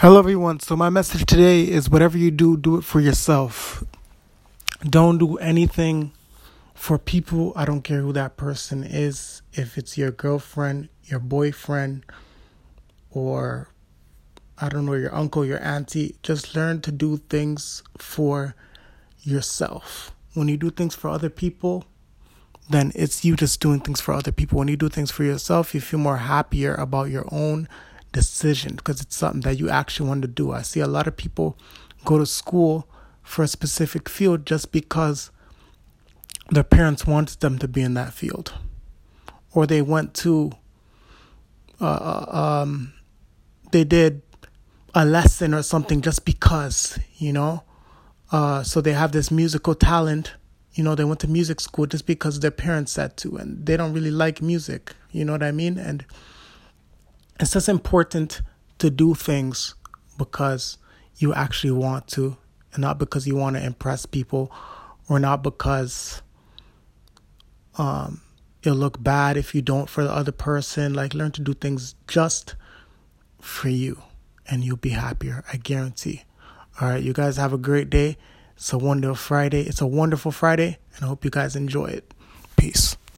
Hello, everyone. So, my message today is whatever you do, do it for yourself. Don't do anything for people. I don't care who that person is. If it's your girlfriend, your boyfriend, or I don't know, your uncle, your auntie, just learn to do things for yourself. When you do things for other people, then it's you just doing things for other people. When you do things for yourself, you feel more happier about your own decision because it's something that you actually want to do. I see a lot of people go to school for a specific field just because their parents wanted them to be in that field, or they went to, uh, uh, um, they did a lesson or something just because, you know. Uh, so they have this musical talent. You know, they went to music school just because their parents said to, and they don't really like music. You know what I mean? And it's just important to do things because you actually want to and not because you want to impress people or not because um, it'll look bad if you don't for the other person. Like learn to do things just for you and you'll be happier i guarantee. All right you guys have a great day. It's a wonderful friday. It's a wonderful friday and i hope you guys enjoy it. Peace